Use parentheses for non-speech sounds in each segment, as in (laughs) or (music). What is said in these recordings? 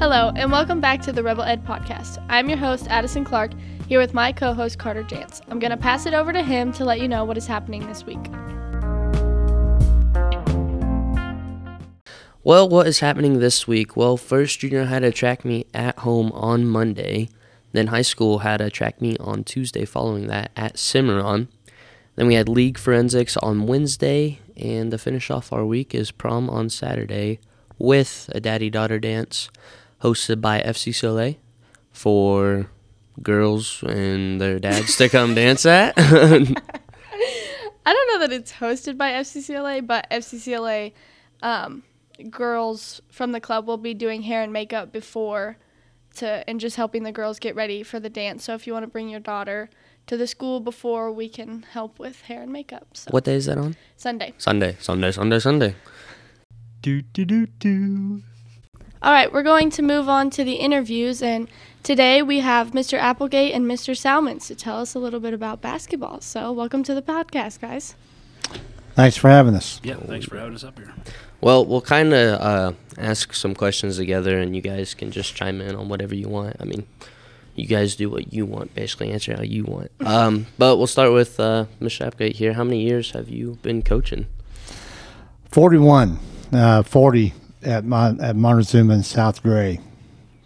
Hello, and welcome back to the Rebel Ed Podcast. I'm your host, Addison Clark, here with my co host, Carter Jantz. I'm going to pass it over to him to let you know what is happening this week. Well, what is happening this week? Well, first junior had a track meet at home on Monday. Then high school had a track meet on Tuesday following that at Cimarron. Then we had league forensics on Wednesday, and to finish off our week is prom on Saturday with a daddy daughter dance hosted by FCCLA for girls and their dads to come dance at. (laughs) I don't know that it's hosted by FCCLA, but FCCLA um, girls from the club will be doing hair and makeup before to and just helping the girls get ready for the dance. So if you want to bring your daughter to the school before, we can help with hair and makeup. So what day is that on? Sunday. Sunday, Sunday, Sunday, Sunday. Do do do do. All right, we're going to move on to the interviews, and today we have Mr. Applegate and Mr. Salmons to tell us a little bit about basketball. So, welcome to the podcast, guys. Thanks for having us. Yeah, thanks for having us up here. Well, we'll kind of uh, ask some questions together, and you guys can just chime in on whatever you want. I mean, you guys do what you want, basically answer how you want. (laughs) Um, but we'll start with uh, Mr. Applegate here. How many years have you been coaching? 41, uh, 40 at Mon- at Montezuma and South Gray.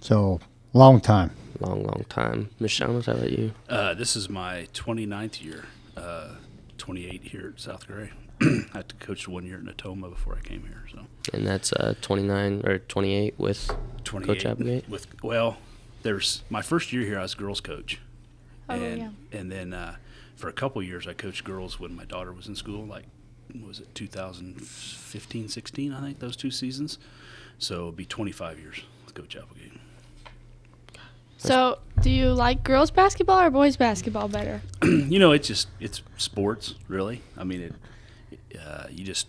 So, long time. Long, long time. Miss Chalmers, how about you? Uh, this is my 29th year, uh, 28 here at South Gray. (clears throat) I had to coach one year in Natoma before I came here. So And that's uh, 29 or 28 with 28 Coach Applegate? with well, there's my first year here. I was girls coach, Oh, and yeah. and then uh, for a couple years I coached girls when my daughter was in school. Like what was it 2015, 16? I think those two seasons. So it'll be 25 years with Coach Applegate. So, do you like girls basketball or boys basketball better? (clears throat) you know, it's just it's sports, really. I mean, it. Uh, you just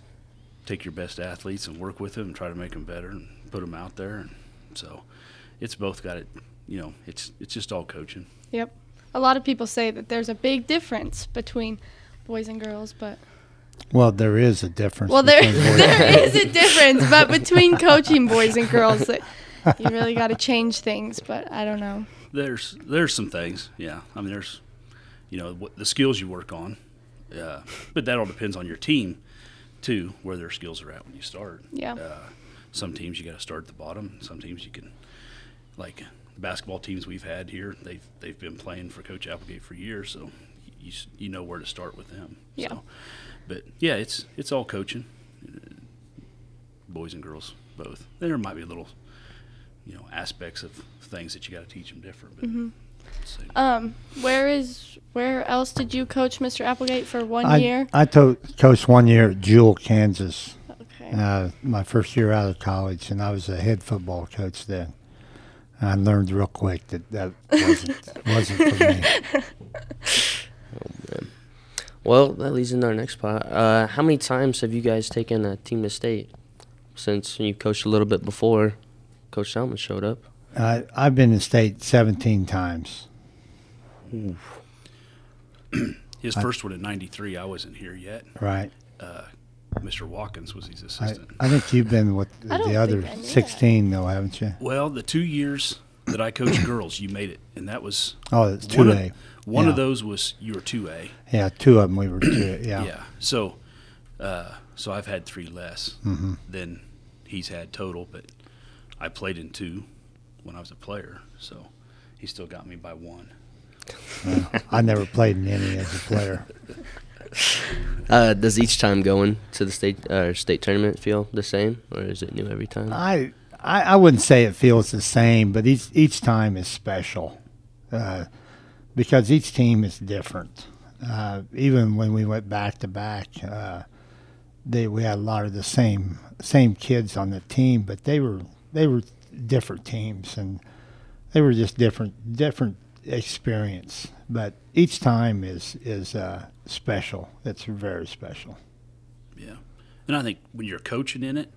take your best athletes and work with them and try to make them better and put them out there, and so it's both got it. You know, it's it's just all coaching. Yep. A lot of people say that there's a big difference between boys and girls, but Well, there is a difference. well, there (laughs) there is a difference, but between coaching boys and girls, you really got to change things. But I don't know. There's there's some things, yeah. I mean, there's you know what, the skills you work on, uh, but that all depends on your team too, where their skills are at when you start. Yeah. Uh, some teams you got to start at the bottom. Some teams you can, like the basketball teams we've had here, they've they've been playing for Coach Applegate for years, so you you know where to start with them. Yeah. So, but yeah, it's it's all coaching, boys and girls both. There might be little, you know, aspects of things that you got to teach them different, but. same. Um, where is where else did you coach Mr. Applegate for one I, year? I to- coached one year at Jewell, Kansas, Okay. uh, my first year out of college, and I was a head football coach then. I learned real quick that that wasn't, wasn't for me. (laughs) Well, that leads into our next part. Uh, how many times have you guys taken a team to state since you coached a little bit before Coach Salmon showed up? Uh, I've been in state 17 times. (clears throat) His first one in '93, I wasn't here yet. Right. Mr. Watkins was his assistant. I think you've been with I the other think I knew that. 16, though, haven't you? well, the two years that I coached (coughs) girls, you made it, and that was Oh, it's 2A. Of, one of those was you were two A. Yeah, two of them we were two. A, (coughs) Yeah. Yeah. So, uh, so I've had three less Mm-hmm. than he's had total, but I played in two when I was a player, so he still got me by one. I never played in any as a player. (laughs) Uh, does each time going to the state uh, state tournament feel the same, or is it new every time? I, I I wouldn't say it feels the same, but each each time is special, uh, because each team is different. Uh, even when we went back to back, uh, they we had a lot of the same same kids on the team, but they were they were different teams and they were just different different experience. But each time is is uh, special. It's very special. Yeah. And I think when you're coaching in it,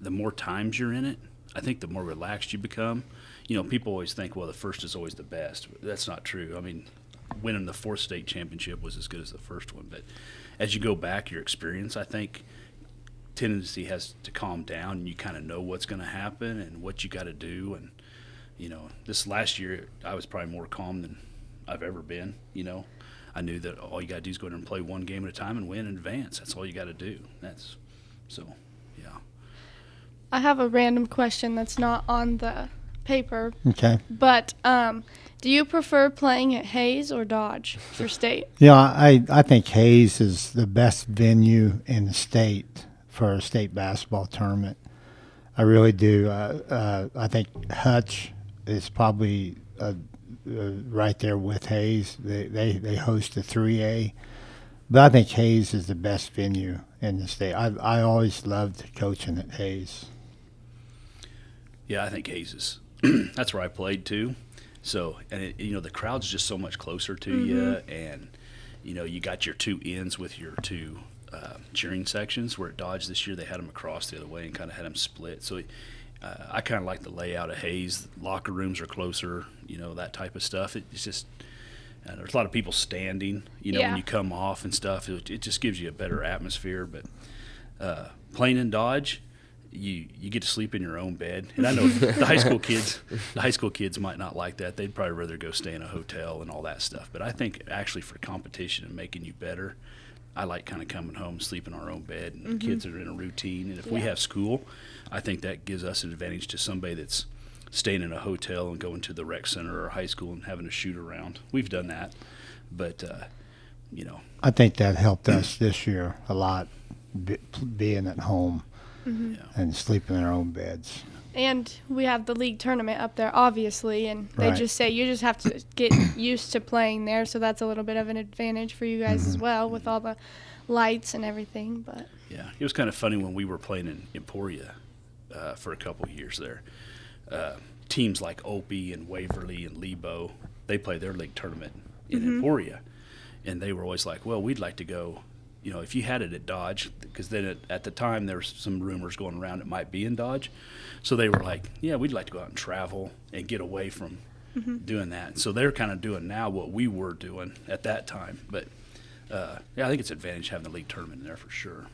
the more times you're in it, I think the more relaxed you become. You know, people always think, well, the first is always the best. That's not true. I mean, winning the fourth state championship was as good as the first one. But as you go back, your experience, I think, tendency has to calm down, and you kind of know what's going to happen and what you got to do. And you know, this last year I was probably more calm than I've ever been. You know, I knew that all you got to do is go in and play one game at a time and win and advance. That's all you got to do. That's so. I have a random question that's not on the paper, Okay. but um, do you prefer playing at Hays or Dodge for state? Yeah, I, I think Hays is the best venue in the state for a state basketball tournament. I really do. Uh, uh, I think Hutch is probably uh, uh, right there with Hays. They, they, they host the 3A. But I think Hays is the best venue in the state. I, I always loved coaching at Hays. Yeah, I think Hays (clears throat) that's where I played too. So, and it, you know, the crowd's just so much closer to you, and you know, you got your two ends with your two uh, cheering sections. Where at Dodge this year, they had them across the other way and kind of had them split. So, uh, I kind of like the layout of Hays. Locker rooms are closer, you know, that type of stuff. It, it's just uh, there's a lot of people standing, you know, Yeah. when you come off and stuff. It, it just gives you a better atmosphere. But uh, playing in Dodge, you you get to sleep in your own bed. And I know the high school (laughs) kids, the high school kids might not like that. They'd probably rather go stay in a hotel and all that stuff. But I think actually for competition and making you better, I like kind of coming home, sleeping in our own bed, and the kids are in a routine. And if we have school, I think that gives us an advantage to somebody that's staying in a hotel and going to the rec center or high school and having a shoot around. We've done that, but uh, you know, I think that helped us this year a lot, be, being at home Mm-hmm. yeah. and sleep in their own beds. And we have the league tournament up there, obviously, and they Right. just say you just have to (coughs) get used to playing there. So that's a little bit of an advantage for you guys Mm-hmm. as well with all the lights and everything. But Yeah, it was kind of funny when we were playing in Emporia uh, for a couple of years there. Uh, teams like Olpe and Waverly and Lebo, they play their league tournament in Emporia, and they were always like, "Well, we'd like to go." You know, if you had it at Dodge, because then at, at the time there was some rumors going around it might be in Dodge, so they were like, "Yeah, we'd like to go out and travel and get away from doing that." So they're kind of doing now what we were doing at that time, but uh, yeah, I think it's an advantage having the league tournament in there for sure.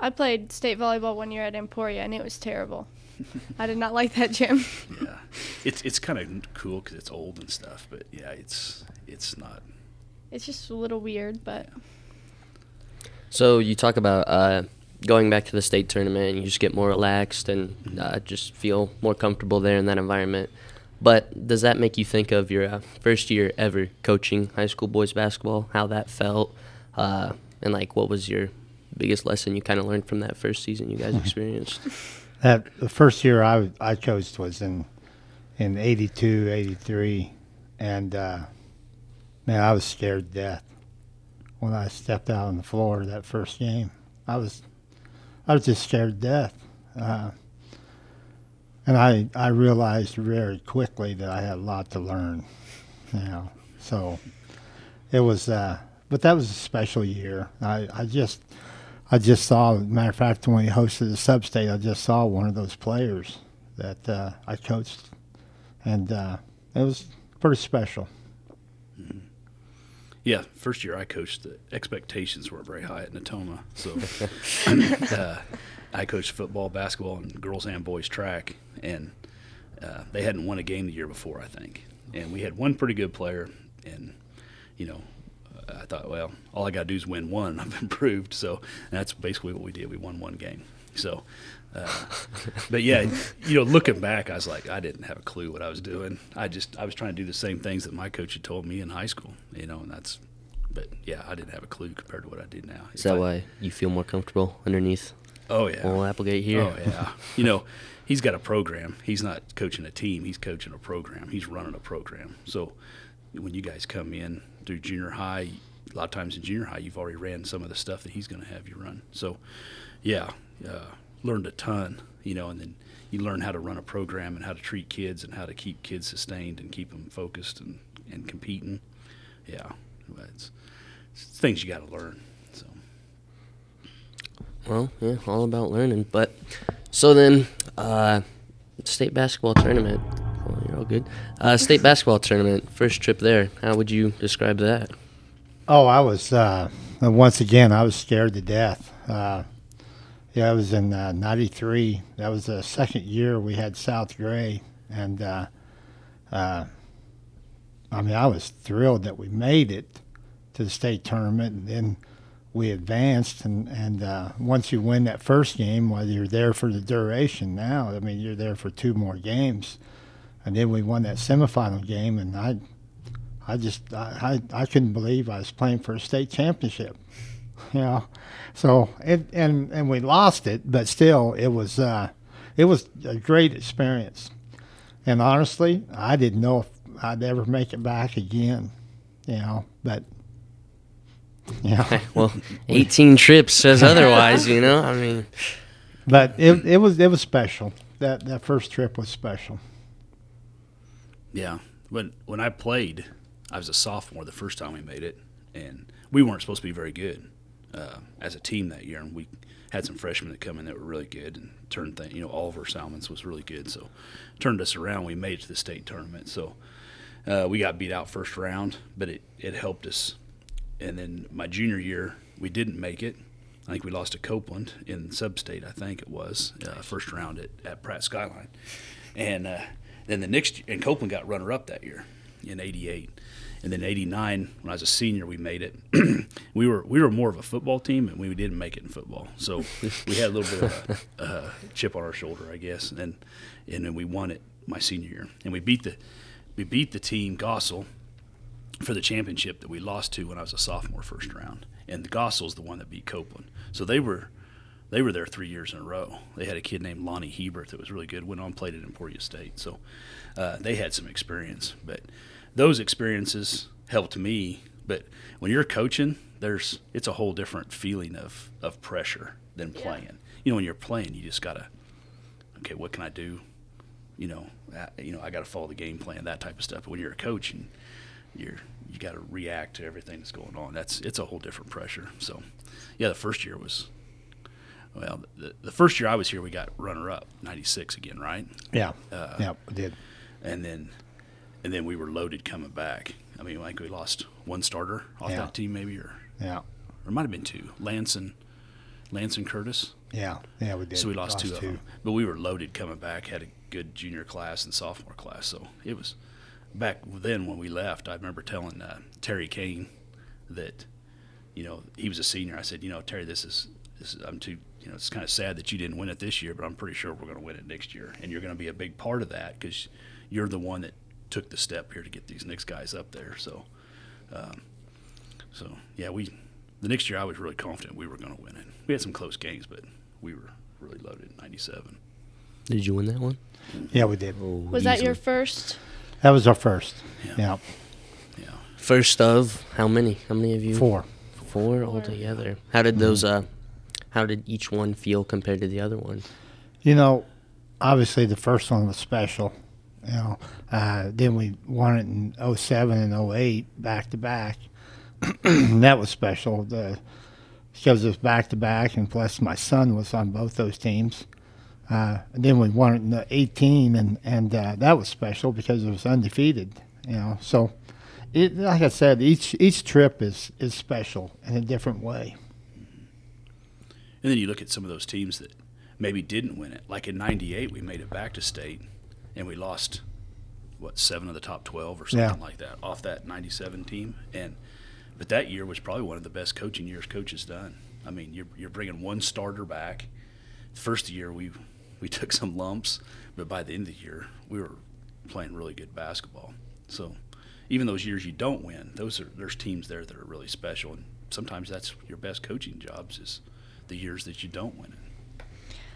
I played state volleyball one year at Emporia, and it was terrible. (laughs) I did not like that gym. yeah, it's it's kind of cool because it's old and stuff, but yeah, it's it's not. It's just a little weird, but So you talk about uh, going back to the state tournament, and you just get more relaxed and uh, just feel more comfortable there in that environment. But does that make you think of your uh, first year ever coaching high school boys basketball? How that felt, uh, and like what was your biggest lesson you kind of learned from that first season you guys (laughs) experienced? That the first year I I coached was in in 82, 83, and uh, man, I was scared to death when I stepped out on the floor that first game. I was I was just scared to death, uh, and I I realized very quickly that I had a lot to learn, you know. So it was, uh, but that was a special year. I I just I just saw, matter of fact, when we hosted the sub-state, I just saw one of those players that uh, I coached, and uh, it was pretty special. Yeah, first year I coached, the expectations were very high at Natoma, so (laughs) uh, I coached football, basketball, and girls and boys track, and uh, they hadn't won a game the year before, I think, and we had one pretty good player, and you know. I thought, well, all I got to do is win one. (laughs) I've improved, so that's basically what we did. We won one game. So, uh, but yeah, you know, looking back, I was like, I didn't have a clue what I was doing. I just, I was trying to do the same things that my coach had told me in high school, you know, and that's, but yeah, I didn't have a clue compared to what I do now. Is that I- why you feel more comfortable underneath Oh yeah. Old Applegate here? Oh yeah. you know, he's got a program. He's not coaching a team. He's coaching a program. He's running a program. So when you guys come in through junior high, a lot of times in junior high, you've already ran some of the stuff that he's going to have you run. So, yeah, uh, learned a ton. You know, and then you learn how to run a program and how to treat kids and how to keep kids sustained and keep them focused and and competing. Yeah, it's, it's things you got to learn. So. Well, yeah, all about learning. But so then, uh, state basketball tournament. Well, you're all good. Uh, state basketball tournament. First trip there. How would you describe that? Oh, I was uh, once again I was scared to death. Uh, Yeah, it was in uh, '93. That was the second year we had South Gray, and uh, uh, I mean, I was thrilled that we made it to the state tournament, and then we advanced. And and uh, once you win that first game, whether you're there for the duration now, I mean, you're there for two more games, and then we won that semifinal game, and I, I just I I, I couldn't believe I was playing for a state championship. You know, so it, and and we lost it, but still, it was uh, it was a great experience. And honestly, I didn't know if I'd ever make it back again. You know, but yeah, (laughs) well, 18 trips says otherwise, you know? I mean, but it it was it was special. That that first trip was special. Yeah. When when I played, I was a sophomore the first time we made it, and we weren't supposed to be very good uh, as a team that year. And we had some freshmen that come in that were really good and turned things. You know, Oliver Salmons was really good, so turned us around. We made it to the state tournament. So uh, we got beat out first round, but it it helped us. And then my junior year, we didn't make it. I think we lost to Copeland in sub-state. I think it was uh, first round at, at Pratt Skyline, and uh, then the next and Copeland got runner-up that year in '88, and then '89 when I was a senior, we made it. (clears throat) we were we were more of a football team, and we didn't make it in football, so we had a little bit of a, (laughs) a chip on our shoulder, I guess, and and then we won it my senior year, and we beat the we beat the team Goessel for the championship that we lost to when I was a sophomore first round, and the Goessel's the one that beat Copeland. So they were they were there three years in a row. They had a kid named Lonnie Hebert that was really good. Went on played at Emporia State, so uh, they had some experience. But those experiences helped me. But when you're coaching, there's it's a whole different feeling of of pressure than Yeah. playing. You know, when you're playing, you just gotta okay, what can I do? You know, uh, you know, I got to follow the game plan, that type of stuff. But when you're a coach and you're you got to react to everything that's going on. That's it's a whole different pressure. So, yeah, the first year was well, the, the first year I was here, we got runner up, '96 again, right? Yeah, Uh, yeah, we did. And then and then we were loaded coming back. I mean, like we lost one starter off Yeah. that team, maybe, or Yeah, or it might have been two, Lance and Lance and Curtis. yeah, yeah, we did. So we lost, two of them. But we were loaded coming back, had a good junior class and sophomore class. So it was back then when we left. I remember telling uh, Terry Kane that, you know, he was a senior. I said, you know, Terry, this is, this is I'm too, you know, it's kind of sad that you didn't win it this year, but I'm pretty sure we're going to win it next year. And you're going to be a big part of that because you're the one that took the step here to get these next guys up there. So, um, so yeah, we, the next year I was really confident we were going to win it. We had some close games, but we were really loaded in 97. did you win that one? Yeah, we did. Oh, Was that your first? That was our first. Yeah. Yeah, Yeah. First of how many? How many of you? four. Four altogether. How did those, uh, how did each one feel compared to the other one? You know, obviously the first one was special. You know, uh, then we won it in 07 and 08 back to back. (clears throat) that was special. The, because it was back to back, and plus my son was on both those teams. Uh, then we won it in the 18, and and uh, that was special because it was undefeated. You know, so it, like I said, each each trip is is special in a different way. And then you look at some of those teams that maybe didn't win it. Like in '98, we made it back to state, and we lost what seven of the top 12 or something Yeah. like that off that '97 team. And but that year was probably one of the best coaching years coaches done. I mean, you're you're bringing one starter back. First year we we (laughs) took some lumps, but by the end of the year we were playing really good basketball. So even those years you don't win, those are there's teams there that are really special, and sometimes that's your best coaching jobs is the years that you don't win it.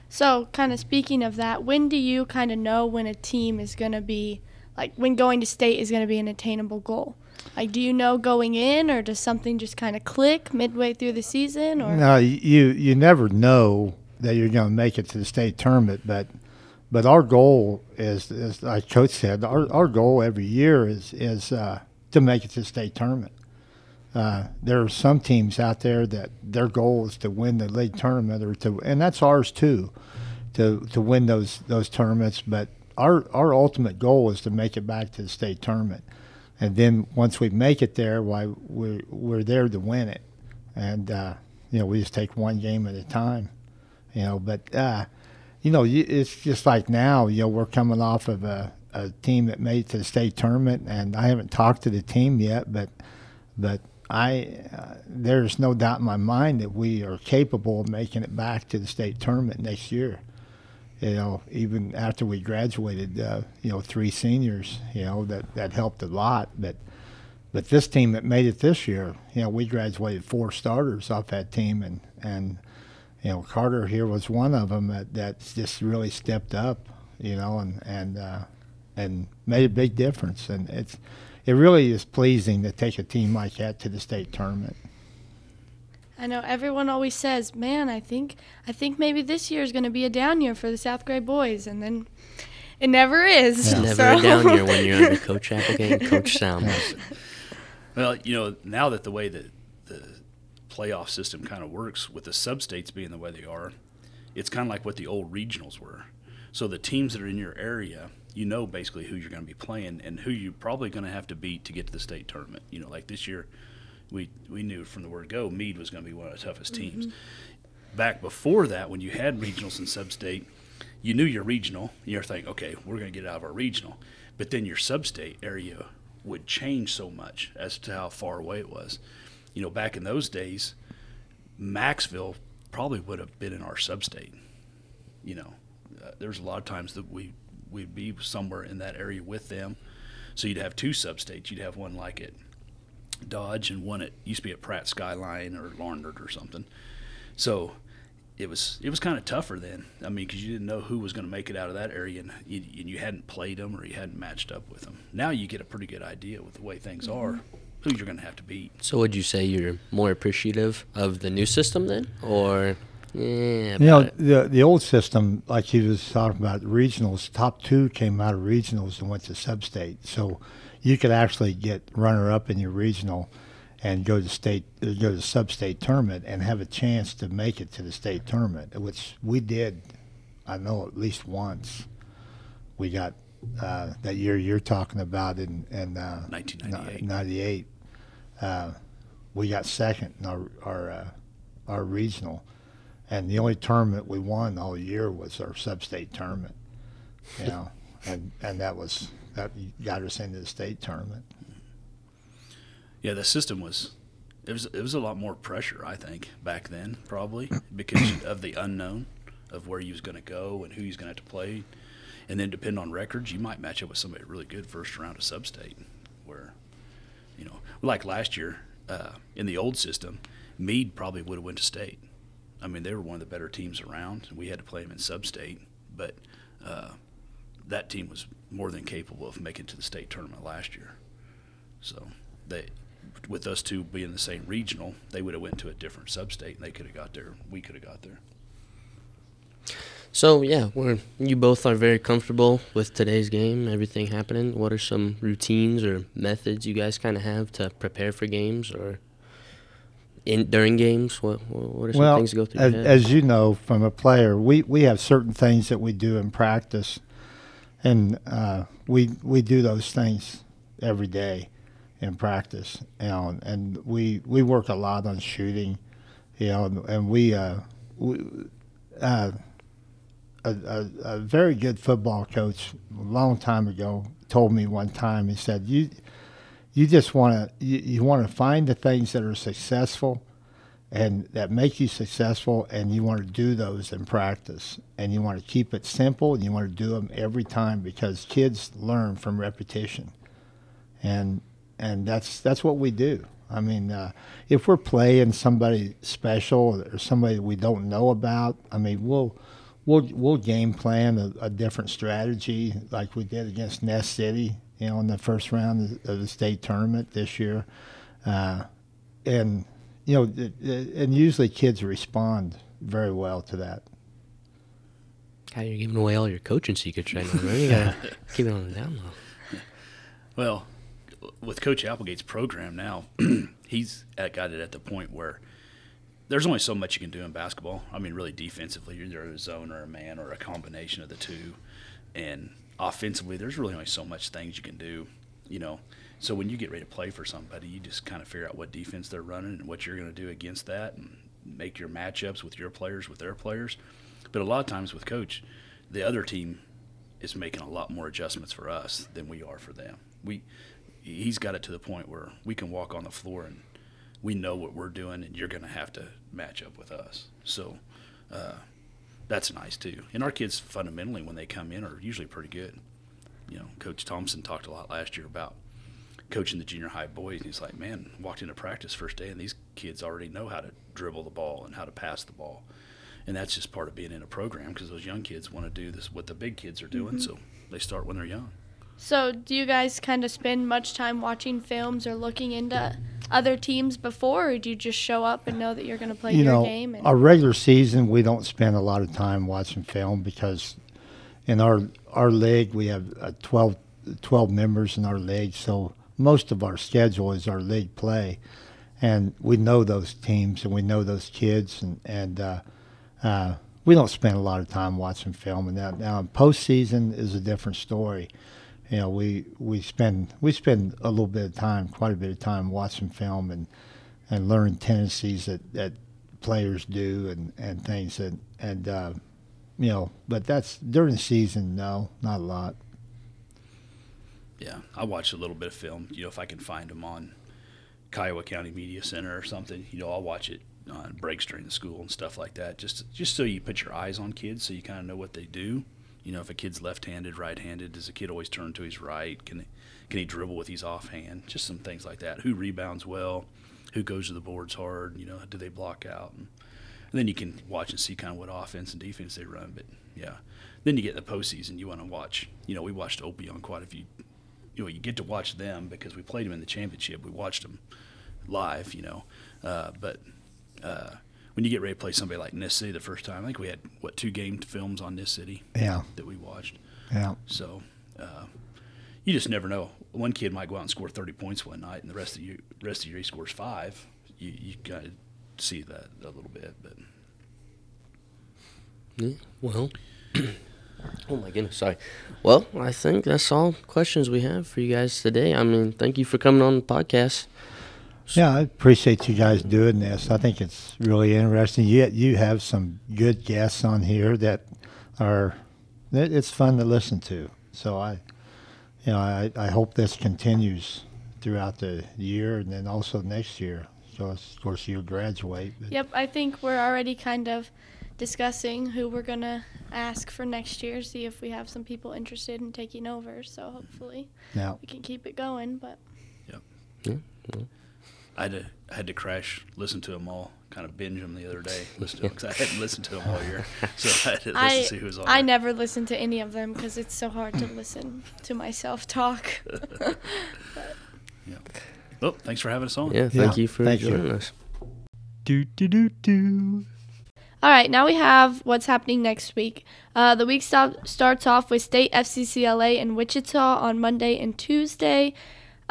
So, kind of speaking of that, when do you kind of know when a team is going to be, like, when going to state is going to be an attainable goal? Like, do you know going in, or does something just kind of click midway through the season? Or No, you you never know that you're going to make it to the state tournament, but but our goal is, as like Coach said, our, our goal every year is is uh, to make it to the state tournament. Uh, there are some teams out there that their goal is to win the league tournament, or to, and that's ours too, to to win those those tournaments. But our our ultimate goal is to make it back to the state tournament, and then once we make it there, why we're we're there to win it, and uh, you know we just take one game at a time, You know, but uh, you know, it's just like now. You know, we're coming off of a, a team that made it to the state tournament, and I haven't talked to the team yet, but but I uh, there's no doubt in my mind that we are capable of making it back to the state tournament next year. You know, even after we graduated, uh, you know, three seniors, you know, that that helped a lot, but. But this team that made it this year, you know, we graduated four starters off that team, and and you know Carter here was one of them that that's just really stepped up, you know, and and uh, and made a big difference. And it's it really is pleasing to take a team like that to the state tournament. I know everyone always says, "Man, I think I think maybe this year is going to be a down year for the South Gray boys," and then it never is. Yeah. (laughs) Never so. a down year when you're under (laughs) Coach Applegate and Coach Salmons. Well, you know, now that the way that the playoff system kind of works, with the sub-states being the way they are, it's kind of like what the old regionals were. So the teams that are in your area, you know basically who you're going to be playing and who you're probably going to have to beat to get to the state tournament. You know, like this year, we we knew from the word go, Meade was going to be one of the toughest teams. Back before that, when you had regionals and sub-state, you knew your regional. You're thinking, okay, we're going to get out of our regional, but then your sub-state area would change so much as to how far away it was. You know, back in those days, Maxville probably would have been in our sub-state. You know, uh, there's a lot of times that we we'd be somewhere in that area with them. So you'd have two sub-states. You'd have one like at Dodge and one at used to be at Pratt Skyline or Larned or something. So it was it was kind of tougher then. I mean, because you didn't know who was going to make it out of that area, and you, and you hadn't played them or you hadn't matched up with them. Now you get a pretty good idea with the way things mm-hmm. are, who you're going to have to beat. So would you say you're more appreciative of the new system then, or yeah? You know, the the old system, like you was talking about, regionals. Top two came out of regionals and went to sub-state, so you could actually get runner-up in your regional and go to state, uh, go to sub-state tournament and have a chance to make it to the state tournament, which we did. I know at least once. We got uh, that year you're talking about in in uh, 1998. 98. Uh, we got second in our our uh, our regional, and the only tournament we won all year was our sub-state tournament. You know, (laughs) and and that was that got us into the state tournament. Yeah, the system was it was it was a lot more pressure, I think, back then probably (coughs) because of the unknown of where you was going to go and who you was going to have to play, and then depend on records, you might match up with somebody really good first round of sub-state, where, you know, like last year uh, in the old system, Meade probably would have went to state. I mean, they were one of the better teams around. We had to play them in sub-state, but uh, that team was more than capable of making to the state tournament last year. So they, with us two being the same regional, they would have went to a different sub-state and they could have got there. We could have got there. So yeah, we're you both are very comfortable with today's game, everything happening. What are some routines or methods you guys kind of have to prepare for games or in during games? What what are some well, things to go through? as, as you know from a player, we, we have certain things that we do in practice, and uh, we we do those things every day in practice. You know, and we we work a lot on shooting, you know, and, and we uh, we. Uh, a, a, a very good football coach a long time ago told me one time he said you you just want to you, you want to find the things that are successful and that make you successful and you want to do those in practice. And you want to keep it simple and you want to do them every time because kids learn from repetition. And and that's that's what we do. I mean uh, if we're playing somebody special or somebody we don't know about i mean we'll we'll we'll game plan a, a different strategy like we did against Ness City you know in the first round of the state tournament this year uh, and you know, th- th- and usually kids respond very well to that. God, you're giving away all your coaching secrets right now, bro. You gotta (laughs) keep it on the down low. Well, with Coach Applegate's program now, (clears throat) he's at, got it at the point where there's only so much you can do in basketball. I mean, really defensively, you're either a zone or a man or a combination of the two. And offensively, there's really only so much things you can do, you know. So when you get ready to play for somebody, you just kind of figure out what defense they're running and what you're going to do against that. And make your matchups with your players with their players. But a lot of times with coach, the other team is making a lot more adjustments for us than we are for them. We he's got it to the point where we can walk on the floor and we know what we're doing, and you're going to have to match up with us. So uh, that's nice too. And our kids fundamentally, when they come in, are usually pretty good. You know, Coach Thompson talked a lot last year about coaching the junior high boys. And he's like, man, walked into practice first day, and these kids already know how to dribble the ball and how to pass the ball. And that's just part of being in a program because those young kids want to do this what the big kids are doing. Mm-hmm. So they start when they're young. So, do you guys kind of spend much time watching films or looking into other teams before, or do you just show up and know that you're going to play you your know, game? And our regular season, we don't spend a lot of time watching film because in our our league we have uh, 12, 12 members in our league, so most of our schedule is our league play, and we know those teams and we know those kids, and and uh, uh, we don't spend a lot of time watching film. And that now postseason is a different story. You know, we we spend we spend a little bit of time, quite a bit of time watching film and and learn tendencies that, that players do and, and things that and uh, you know but that's during the season no not a lot Yeah, I watch a little bit of film. You know, if I can find them on Kiowa County Media Center or something, you know, I'll watch it on breaks during the school and stuff like that. Just just so you put your eyes on kids, so you kind of know what they do. You know, if a kid's left-handed, right-handed, does the kid always turn to his right? Can can he dribble with his offhand? Just some things like that. Who rebounds well? Who goes to the boards hard? You know, do they block out? And, and then you can watch and see kind of what offense and defense they run. But yeah, then you get in the postseason. You want to watch. You know, we watched Olpe on quite a few you know, you get to watch them because we played them in the championship. We watched them live, you know. Uh, but uh, when you get ready to play somebody like Ness City the first time, I think we had what two game films on Ness City yeah that we watched. yeah So uh, you just never know. One kid might go out and score 30 points one night, and the rest of you rest of the year he scores five. You you got to see that a little bit, but Yeah, well, (clears throat) oh my goodness, sorry. Well, I think that's all questions we have for you guys today. I mean, thank you for coming on the podcast. Yeah i appreciate you guys doing this. I think it's really interesting. You you have some good guests on here that are that it's fun to listen to. So i you know i i hope this continues throughout the year and then also next year. So of course you graduate but Yep, I think we're already kind of discussing who we're going to ask for next year, see if we have some people interested in taking over. So, hopefully, now we can keep it going. But I had to I had to crash, listen to them all, kind of binge them the other day, listen to them because I hadn't listened to them all year, (laughs) so I had to listen I, to see who was on. I there. never listen to any of them because it's so hard to listen to myself talk. (laughs) (laughs) Yeah. Well, thanks for having us on. Yeah, thank Yeah, you for thank you. joining us. do do do do All right, now we have what's happening next week. Uh, the week stop, starts off with State FCCLA in Wichita on Monday and Tuesday.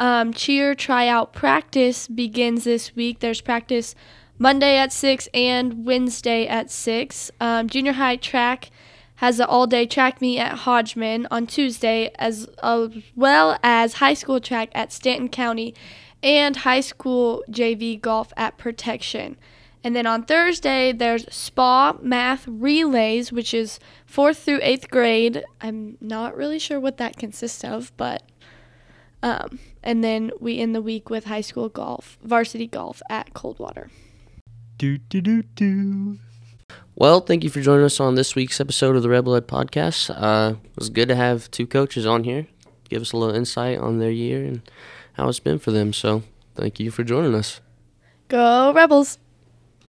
Um, cheer tryout practice begins this week. There's practice Monday at 6 and Wednesday at 6. Um, junior high track has an all day track meet at Hodgeman on Tuesday, as, as well as high school track at Stanton County and high school JV golf at Protection. And then on Thursday, there's SPA math relays, which is fourth through eighth grade. I'm not really sure what that consists of, but. Um, and then we end the week with high school golf, varsity golf at Coldwater. do do do do Well, thank you for joining us on this week's episode of the Rebel Ed Podcast. Uh, it was good to have two coaches on here, give us a little insight on their year and how it's been for them. So, thank you for joining us. Go Rebels!